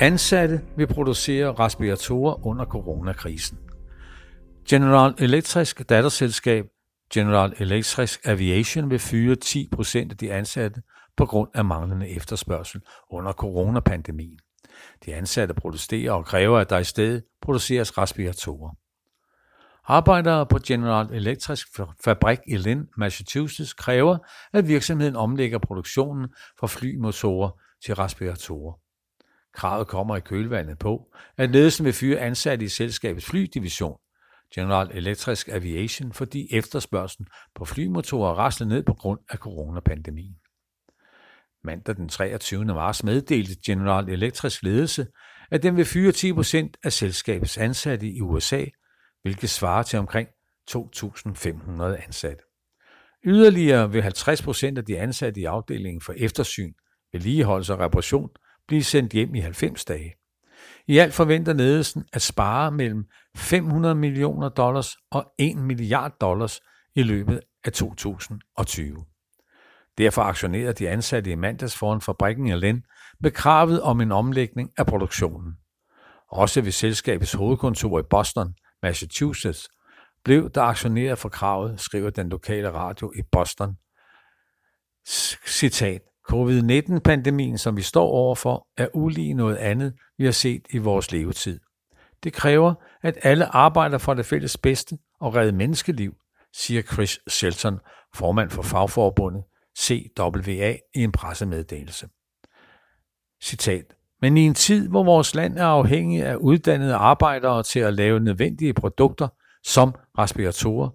Ansatte vil producere respiratorer under coronakrisen. General Electric datterselskab General Electric Aviation vil fyre 10% af de ansatte på grund af manglende efterspørgsel under coronapandemien. De ansatte protesterer og kræver, at der i stedet produceres respiratorer. Arbejdere på General Electric fabrik i Lynn, Massachusetts kræver, at virksomheden omlægger produktionen fra flymotorer til respiratorer. Kravet kommer i kølvandet på, at ledelsen vil fyre ansatte i selskabets flydivision, General Electric Aviation, fordi efterspørgselen på flymotorer rasler ned på grund af coronapandemien. Mandag den 23. marts meddelte General Electrics ledelse, at den vil fyre 10% af selskabets ansatte i USA, hvilket svarer til omkring 2.500 ansatte. Yderligere vil 50% af de ansatte i afdelingen for eftersyn, vedligeholdelse og reparation blive sendt hjem i 90 dage. I alt forventer ledelsen at spare mellem 500 millioner dollars og 1 milliard dollars i løbet af 2020. Derfor aktionerede de ansatte i mandags foran fabrikken i Len med kravet om en omlægning af produktionen. Også ved selskabets hovedkontor i Boston, Massachusetts, blev der aktioneret for kravet, skriver den lokale radio i Boston. Citat. Covid-19-pandemien, som vi står overfor, er ulig noget andet, vi har set i vores levetid. Det kræver, at alle arbejder for det fælles bedste og redde menneskeliv, siger Chris Shelton, formand for fagforbundet CWA i en pressemeddelelse. Citat. Men i en tid, hvor vores land er afhængig af uddannede arbejdere til at lave nødvendige produkter som respiratorer,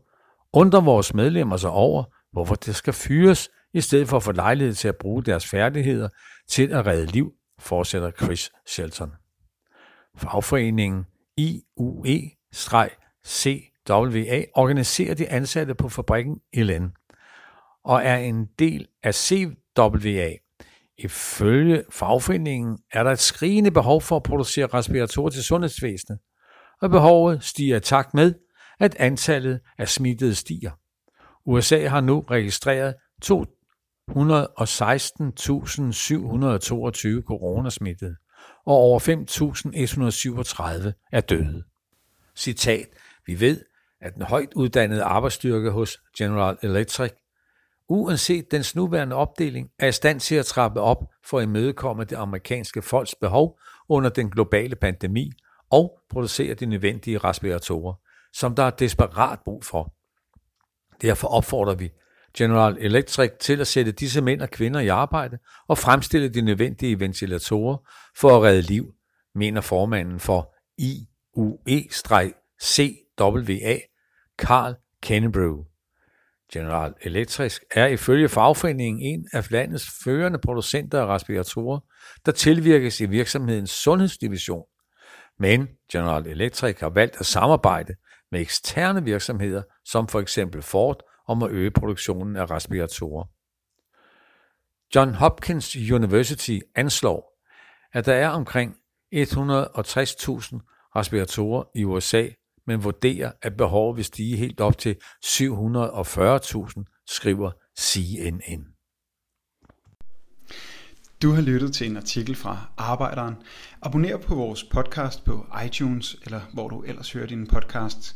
undrer vores medlemmer sig over, hvorfor det skal fyres, i stedet for at få lejlighed til at bruge deres færdigheder til at redde liv, fortsætter Chris Shelton. Fagforeningen IUE-CWA organiserer de ansatte på fabrikken i Len og er en del af CWA. Ifølge fagforeningen er der et skrigende behov for at producere respiratorer til sundhedsvæsenet, og behovet stiger i takt med, at antallet af smittede stiger. USA har nu registreret 116.722 coronasmittede, og over 5.137 er døde. Citat. Vi ved, at den højt uddannede arbejdsstyrke hos General Electric, uanset dens nuværende opdeling, er i stand til at trappe op for at imødekomme det amerikanske folks behov under den globale pandemi og producere de nødvendige respiratorer, som der er desperat brug for. Derfor opfordrer vi General Electric til at sætte disse mænd og kvinder i arbejde og fremstille de nødvendige ventilatorer for at redde liv, mener formanden for IUE-CWA, Carl Kennebrew. General Electric er ifølge fagforeningen en af landets førende producenter af respiratorer, der tilvirkes i virksomhedens sundhedsdivision. Men General Electric har valgt at samarbejde med eksterne virksomheder, som for eksempel Ford, om at øge produktionen af respiratorer. John Hopkins University anslår, at der er omkring 160.000 respiratorer i USA, men vurderer, at behovet vil stige helt op til 740.000, skriver CNN. Du har lyttet til en artikel fra Arbejderen. Abonner på vores podcast på iTunes, eller hvor du ellers hører din podcast.